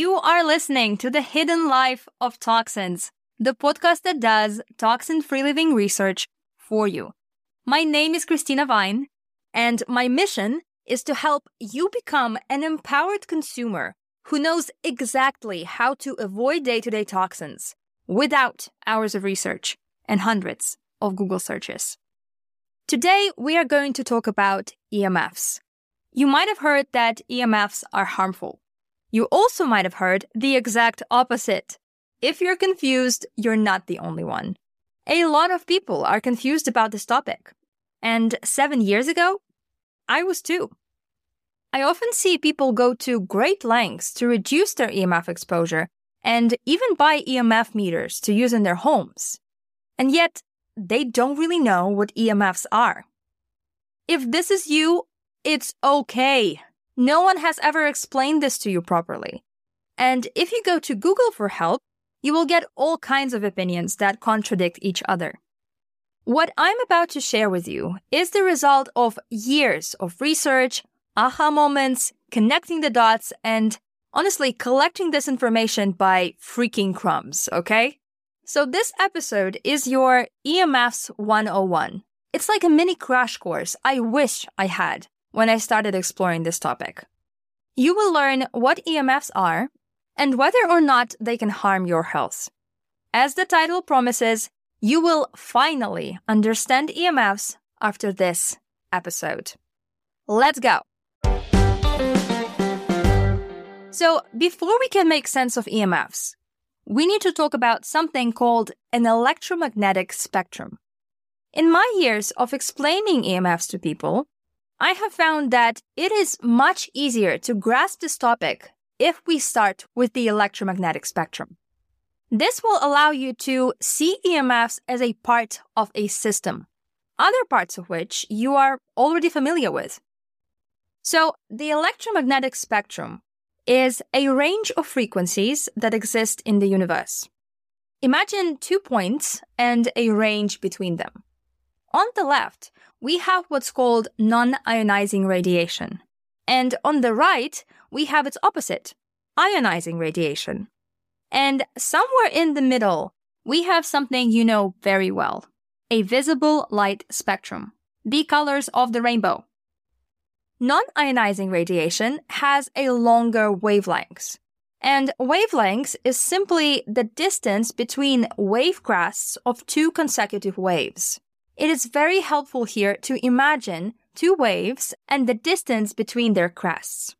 You are listening to The Hidden Life of Toxins, the podcast that does toxin free living research for you. My name is Christina Vine, and my mission is to help you become an empowered consumer who knows exactly how to avoid day to day toxins without hours of research and hundreds of Google searches. Today, we are going to talk about EMFs. You might have heard that EMFs are harmful. You also might have heard the exact opposite. If you're confused, you're not the only one. A lot of people are confused about this topic. And seven years ago, I was too. I often see people go to great lengths to reduce their EMF exposure and even buy EMF meters to use in their homes. And yet, they don't really know what EMFs are. If this is you, it's okay. No one has ever explained this to you properly. And if you go to Google for help, you will get all kinds of opinions that contradict each other. What I'm about to share with you is the result of years of research, aha moments, connecting the dots, and honestly collecting this information by freaking crumbs, okay? So this episode is your EMFs 101. It's like a mini crash course I wish I had when I started exploring this topic. You will learn what EMFs are and whether or not they can harm your health. As the title promises, you will finally understand EMFs after this episode. Let's go! So, before we can make sense of EMFs, we need to talk about something called an electromagnetic spectrum. In my years of explaining EMFs to people, I have found that it is much easier to grasp this topic if we start with the electromagnetic spectrum. This will allow you to see EMFs as a part of a system, other parts of which you are already familiar with. So, the electromagnetic spectrum is a range of frequencies that exist in the universe. Imagine two points and a range between them. On the left, we have what's called non ionizing radiation. And on the right, we have its opposite, ionizing radiation. And somewhere in the middle, we have something you know very well a visible light spectrum, the colors of the rainbow. Non ionizing radiation has a longer wavelength. And wavelength is simply the distance between wave crests of two consecutive waves. It is very helpful here to imagine two waves and the distance between their crests.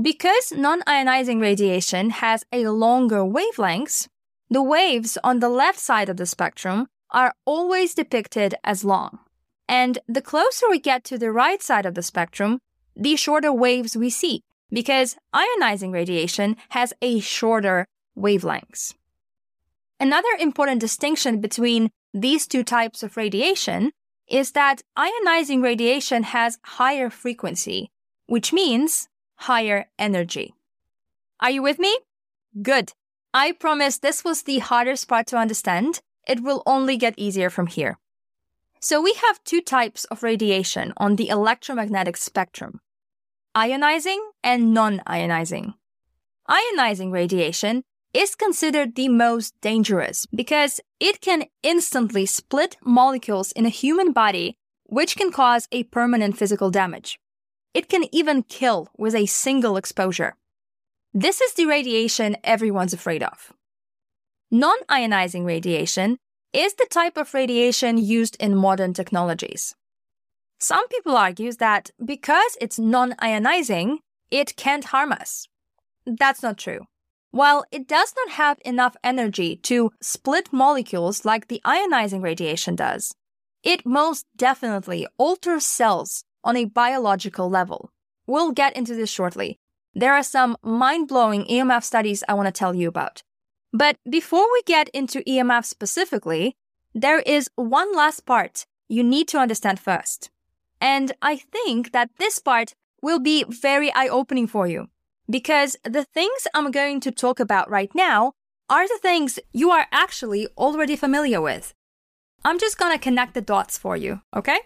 Because non-ionizing radiation has a longer wavelength, the waves on the left side of the spectrum are always depicted as long. And the closer we get to the right side of the spectrum, the shorter waves we see, because ionizing radiation has a shorter wavelength. Another important distinction between these two types of radiation is that ionizing radiation has higher frequency, which means higher energy. Are you with me? Good. I promise this was the hardest part to understand. It will only get easier from here. So we have two types of radiation on the electromagnetic spectrum. Ionizing and non-ionizing. Ionizing radiation is considered the most dangerous because it can instantly split molecules in a human body, which can cause a permanent physical damage. It can even kill with a single exposure. This is the radiation everyone's afraid of. Non ionizing radiation is the type of radiation used in modern technologies. Some people argue that because it's non ionizing, it can't harm us. That's not true. While it does not have enough energy to split molecules like the ionizing radiation does, it most definitely alters cells on a biological level. We'll get into this shortly. There are some mind blowing EMF studies I want to tell you about. But before we get into EMF specifically, there is one last part you need to understand first. And I think that this part will be very eye opening for you because the things I'm going to talk about right now are the things you are actually already familiar with. I'm just gonna connect the dots for you, okay?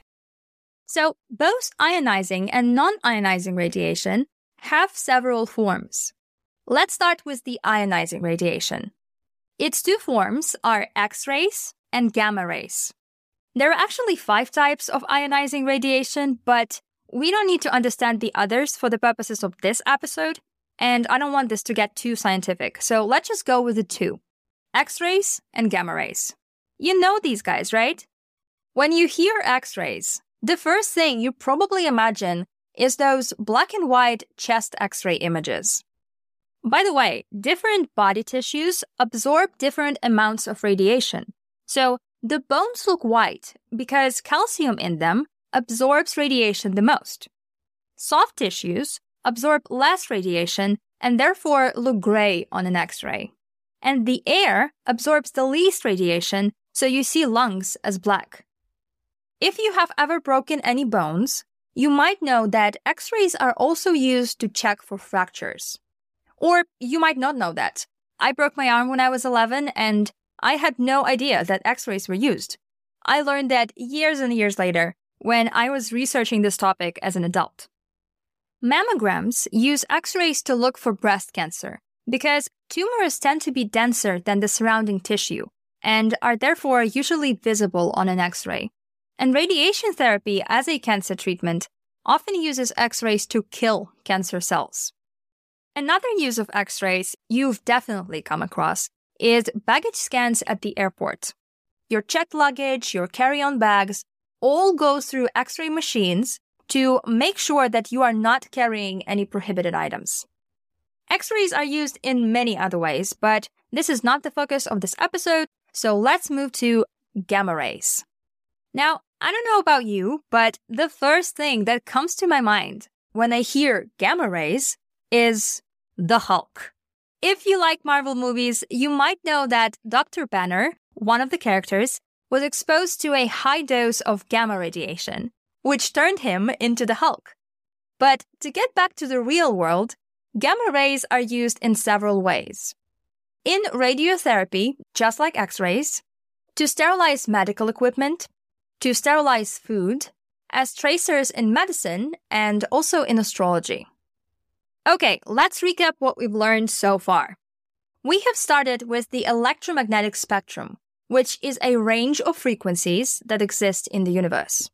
So, both ionizing and non ionizing radiation have several forms. Let's start with the ionizing radiation. Its two forms are X rays and gamma rays. There are actually five types of ionizing radiation, but we don't need to understand the others for the purposes of this episode, and I don't want this to get too scientific, so let's just go with the two X rays and gamma rays. You know these guys, right? When you hear X rays, the first thing you probably imagine is those black and white chest X ray images. By the way, different body tissues absorb different amounts of radiation. So the bones look white because calcium in them absorbs radiation the most. Soft tissues absorb less radiation and therefore look gray on an X ray. And the air absorbs the least radiation, so you see lungs as black. If you have ever broken any bones, you might know that X rays are also used to check for fractures. Or you might not know that. I broke my arm when I was 11 and I had no idea that X rays were used. I learned that years and years later when I was researching this topic as an adult. Mammograms use X rays to look for breast cancer because tumors tend to be denser than the surrounding tissue and are therefore usually visible on an X ray. And radiation therapy as a cancer treatment often uses X rays to kill cancer cells. Another use of X rays you've definitely come across is baggage scans at the airport. Your checked luggage, your carry on bags all go through X ray machines to make sure that you are not carrying any prohibited items. X rays are used in many other ways, but this is not the focus of this episode, so let's move to gamma rays. Now, I don't know about you, but the first thing that comes to my mind when I hear gamma rays is the Hulk. If you like Marvel movies, you might know that Dr. Banner, one of the characters, was exposed to a high dose of gamma radiation, which turned him into the Hulk. But to get back to the real world, gamma rays are used in several ways. In radiotherapy, just like X rays, to sterilize medical equipment, to sterilize food, as tracers in medicine, and also in astrology. Okay, let's recap what we've learned so far. We have started with the electromagnetic spectrum, which is a range of frequencies that exist in the universe.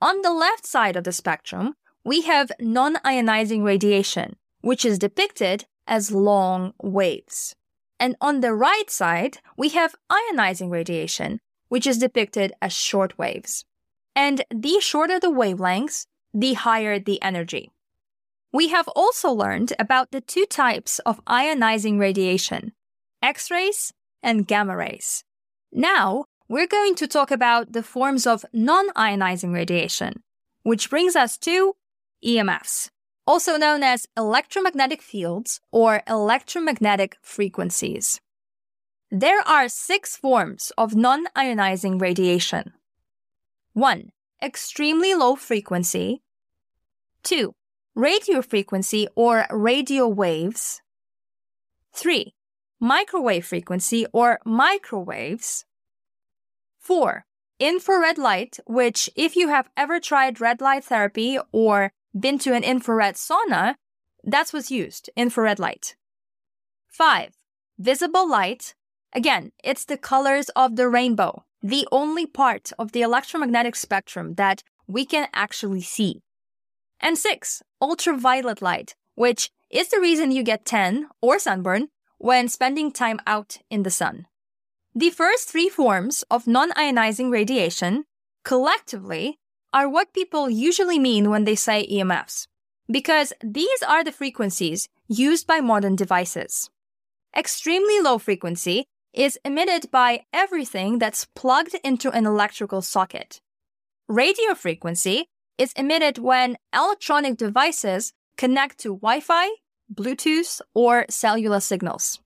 On the left side of the spectrum, we have non ionizing radiation, which is depicted as long waves. And on the right side, we have ionizing radiation, which is depicted as short waves. And the shorter the wavelengths, the higher the energy. We have also learned about the two types of ionizing radiation X rays and gamma rays. Now, we're going to talk about the forms of non ionizing radiation, which brings us to EMFs, also known as electromagnetic fields or electromagnetic frequencies. There are six forms of non ionizing radiation 1. Extremely low frequency. 2 radio frequency or radio waves. 3. Microwave frequency or microwaves. 4. Infrared light, which, if you have ever tried red light therapy or been to an infrared sauna, that's what's used infrared light. 5. Visible light. Again, it's the colors of the rainbow, the only part of the electromagnetic spectrum that we can actually see. And six, ultraviolet light, which is the reason you get tan or sunburn when spending time out in the sun. The first three forms of non ionizing radiation, collectively, are what people usually mean when they say EMFs, because these are the frequencies used by modern devices. Extremely low frequency is emitted by everything that's plugged into an electrical socket. Radio frequency is emitted when electronic devices connect to Wi Fi, Bluetooth, or cellular signals.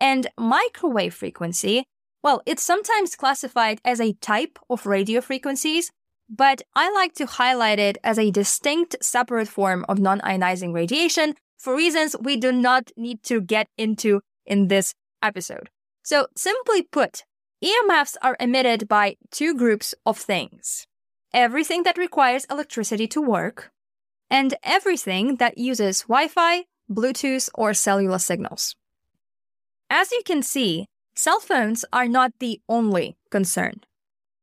And microwave frequency, well, it's sometimes classified as a type of radio frequencies, but I like to highlight it as a distinct separate form of non ionizing radiation for reasons we do not need to get into in this episode. So, simply put, EMFs are emitted by two groups of things everything that requires electricity to work, and everything that uses Wi Fi, Bluetooth, or cellular signals. As you can see, cell phones are not the only concern.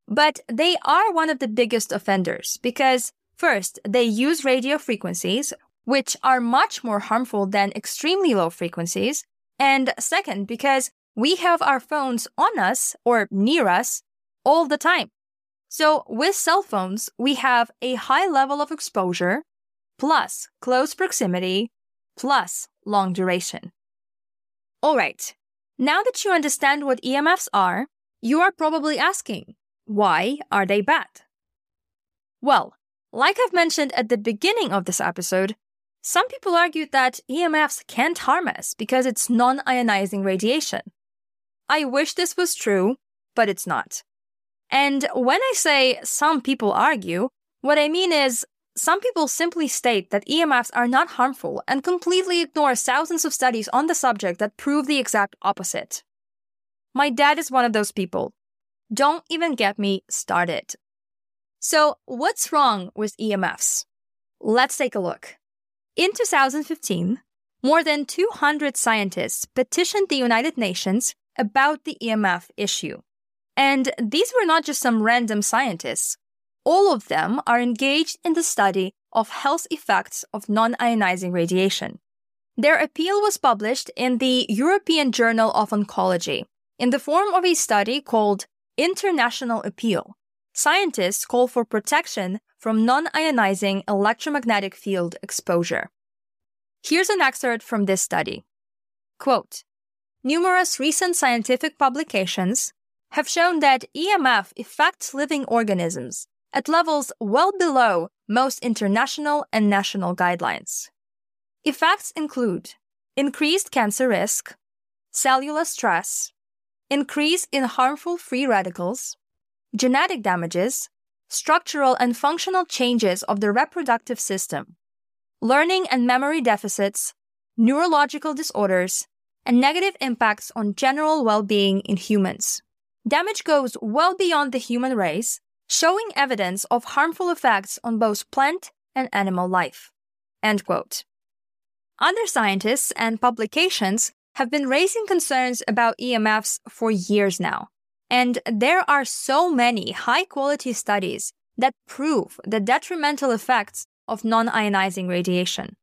But they are one of the biggest offenders because, first, they use radio frequencies, which are much more harmful than extremely low frequencies. And second, because we have our phones on us or near us all the time. So with cell phones, we have a high level of exposure plus close proximity plus long duration. All right. Now that you understand what EMFs are, you are probably asking, why are they bad? Well, like I've mentioned at the beginning of this episode, some people argued that EMFs can't harm us because it's non ionizing radiation. I wish this was true, but it's not. And when I say some people argue, what I mean is some people simply state that EMFs are not harmful and completely ignore thousands of studies on the subject that prove the exact opposite. My dad is one of those people. Don't even get me started. So, what's wrong with EMFs? Let's take a look. In 2015, more than 200 scientists petitioned the United Nations about the EMF issue. And these were not just some random scientists. All of them are engaged in the study of health effects of non ionizing radiation. Their appeal was published in the European Journal of Oncology in the form of a study called International Appeal. Scientists call for protection from non ionizing electromagnetic field exposure. Here's an excerpt from this study. Quote Numerous recent scientific publications have shown that EMF affects living organisms at levels well below most international and national guidelines. Effects include increased cancer risk, cellular stress, increase in harmful free radicals, genetic damages, structural and functional changes of the reproductive system, learning and memory deficits, neurological disorders, and negative impacts on general well being in humans. Damage goes well beyond the human race, showing evidence of harmful effects on both plant and animal life. End quote. Other scientists and publications have been raising concerns about EMFs for years now. And there are so many high quality studies that prove the detrimental effects of non ionizing radiation.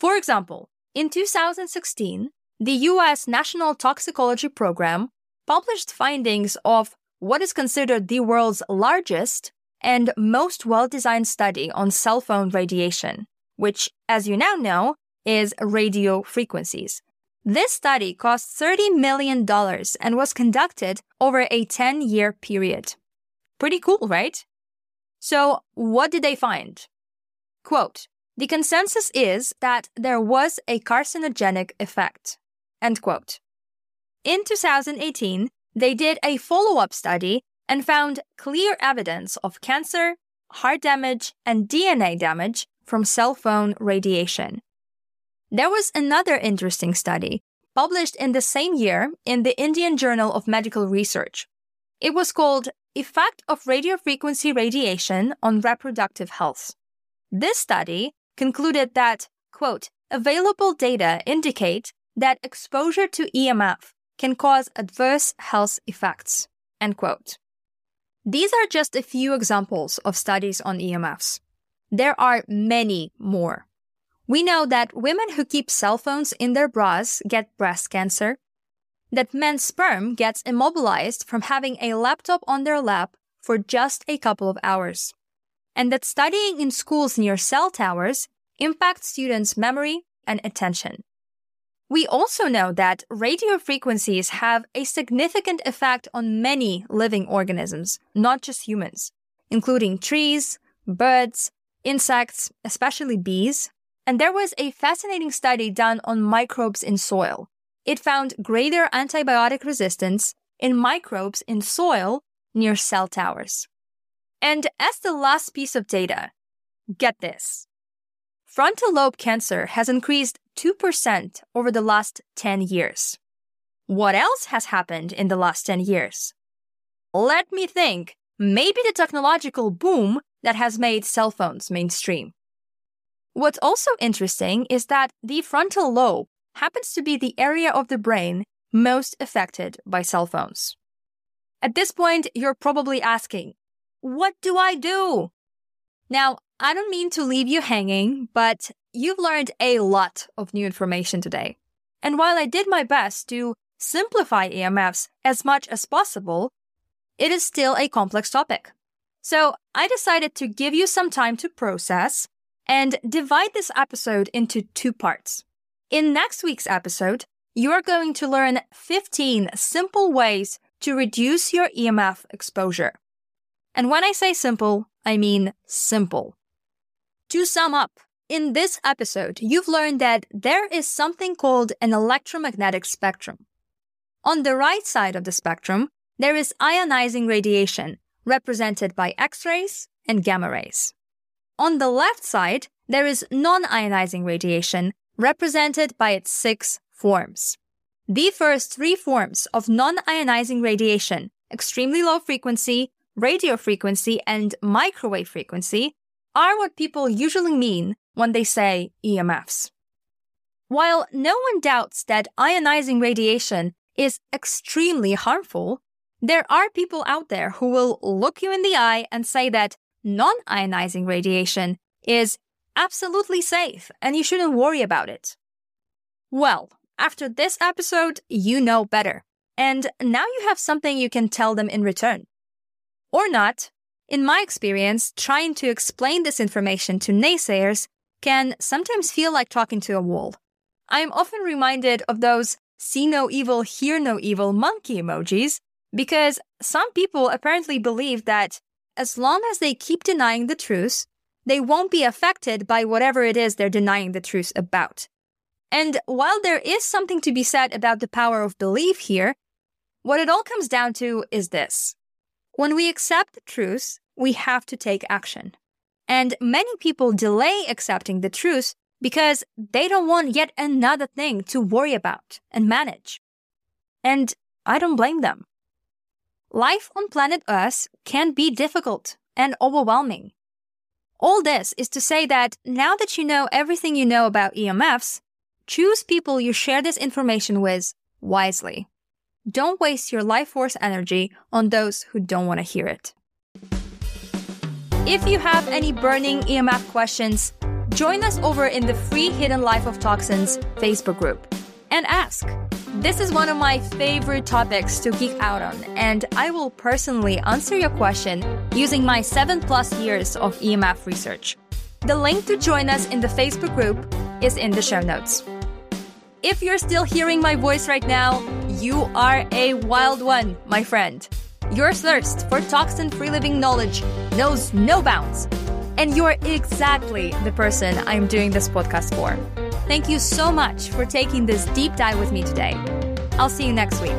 For example, in 2016, the US National Toxicology Program published findings of what is considered the world's largest and most well designed study on cell phone radiation, which, as you now know, is radio frequencies. This study cost $30 million and was conducted over a 10 year period. Pretty cool, right? So, what did they find? Quote, the consensus is that there was a carcinogenic effect. End quote. In 2018, they did a follow up study and found clear evidence of cancer, heart damage, and DNA damage from cell phone radiation. There was another interesting study published in the same year in the Indian Journal of Medical Research. It was called Effect of Radiofrequency Radiation on Reproductive Health. This study concluded that, quote, available data indicate that exposure to EMF can cause adverse health effects. End quote. These are just a few examples of studies on EMFs. There are many more. We know that women who keep cell phones in their bras get breast cancer, that men's sperm gets immobilized from having a laptop on their lap for just a couple of hours, and that studying in schools near cell towers impacts students' memory and attention. We also know that radio frequencies have a significant effect on many living organisms, not just humans, including trees, birds, insects, especially bees. And there was a fascinating study done on microbes in soil. It found greater antibiotic resistance in microbes in soil near cell towers. And as the last piece of data, get this. Frontal lobe cancer has increased 2% over the last 10 years. What else has happened in the last 10 years? Let me think. Maybe the technological boom that has made cell phones mainstream. What's also interesting is that the frontal lobe happens to be the area of the brain most affected by cell phones. At this point, you're probably asking, what do I do? Now, I don't mean to leave you hanging, but you've learned a lot of new information today. And while I did my best to simplify EMFs as much as possible, it is still a complex topic. So I decided to give you some time to process and divide this episode into two parts. In next week's episode, you are going to learn 15 simple ways to reduce your EMF exposure. And when I say simple, I mean simple. To sum up, in this episode, you've learned that there is something called an electromagnetic spectrum. On the right side of the spectrum, there is ionizing radiation, represented by X rays and gamma rays. On the left side, there is non-ionizing radiation, represented by its six forms. The first three forms of non-ionizing radiation, extremely low frequency, radio frequency, and microwave frequency, are what people usually mean when they say EMFs. While no one doubts that ionizing radiation is extremely harmful, there are people out there who will look you in the eye and say that non ionizing radiation is absolutely safe and you shouldn't worry about it. Well, after this episode, you know better. And now you have something you can tell them in return. Or not. In my experience, trying to explain this information to naysayers can sometimes feel like talking to a wall. I am often reminded of those see no evil, hear no evil monkey emojis because some people apparently believe that as long as they keep denying the truth, they won't be affected by whatever it is they're denying the truth about. And while there is something to be said about the power of belief here, what it all comes down to is this. When we accept the truth, we have to take action. And many people delay accepting the truth because they don't want yet another thing to worry about and manage. And I don't blame them. Life on planet Earth can be difficult and overwhelming. All this is to say that now that you know everything you know about EMFs, choose people you share this information with wisely. Don't waste your life force energy on those who don't want to hear it. If you have any burning EMF questions, join us over in the free Hidden Life of Toxins Facebook group and ask. This is one of my favorite topics to geek out on, and I will personally answer your question using my seven plus years of EMF research. The link to join us in the Facebook group is in the show notes. If you're still hearing my voice right now, you are a wild one, my friend. Your thirst for toxin free living knowledge knows no bounds. And you're exactly the person I'm doing this podcast for. Thank you so much for taking this deep dive with me today. I'll see you next week.